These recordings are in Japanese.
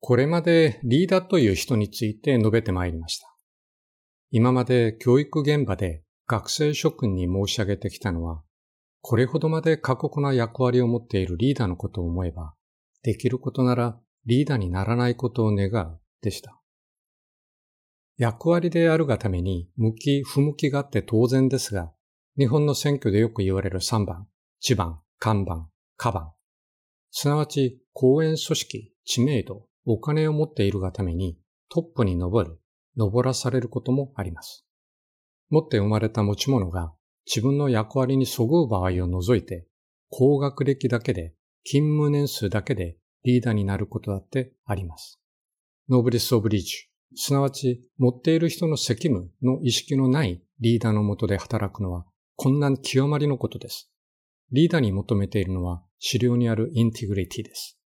これまでリーダーという人について述べてまいりました。今まで教育現場で学生諸君に申し上げてきたのは、これほどまで過酷な役割を持っているリーダーのことを思えば、できることならリーダーにならないことを願うでした。役割であるがために向き不向きがあって当然ですが、日本の選挙でよく言われる3番、地番、看板、カバン。すなわち、後援組織、知名度、お金を持っているがためにトップに登る、登らされることもあります。持って生まれた持ち物が自分の役割にそぐう場合を除いて、高学歴だけで、勤務年数だけでリーダーになることだってあります。ノブレス・オブリージュ、すなわち持っている人の責務の意識のないリーダーのもとで働くのはこんな決まりのことです。リーダーに求めているのは資料にある integrity です。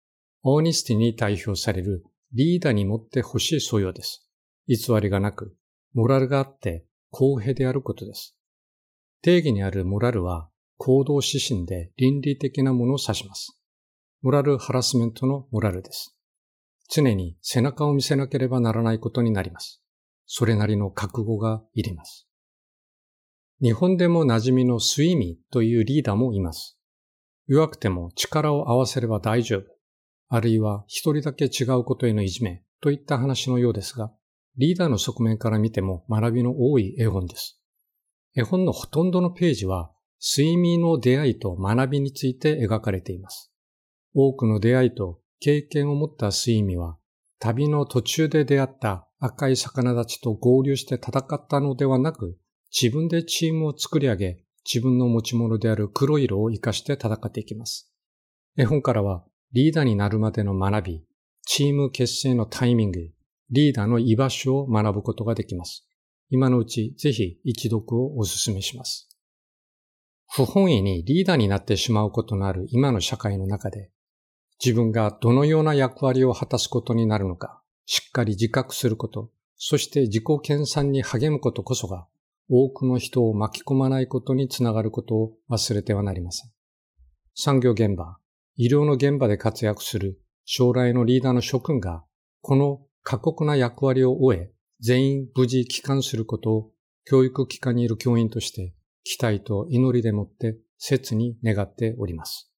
honesty に代表されるリーダーに持ってほしい素養です。偽りがなく、モラルがあって公平であることです。定義にあるモラルは行動指針で倫理的なものを指します。モラルハラスメントのモラルです。常に背中を見せなければならないことになります。それなりの覚悟がいります。日本でも馴染みのスイミというリーダーもいます。弱くても力を合わせれば大丈夫。あるいは一人だけ違うことへのいじめといった話のようですが、リーダーの側面から見ても学びの多い絵本です。絵本のほとんどのページは、睡眠の出会いと学びについて描かれています。多くの出会いと経験を持った睡眠は、旅の途中で出会った赤い魚たちと合流して戦ったのではなく、自分でチームを作り上げ、自分の持ち物である黒色を活かして戦っていきます。絵本からはリーダーになるまでの学び、チーム結成のタイミング、リーダーの居場所を学ぶことができます。今のうちぜひ一読をお勧めします。不本意にリーダーになってしまうことのある今の社会の中で、自分がどのような役割を果たすことになるのか、しっかり自覚すること、そして自己研鑽に励むことこそが、多くの人を巻き込まないことにつながることを忘れてはなりません。産業現場、医療の現場で活躍する将来のリーダーの諸君が、この過酷な役割を終え、全員無事帰還することを教育機関にいる教員として期待と祈りでもって切に願っております。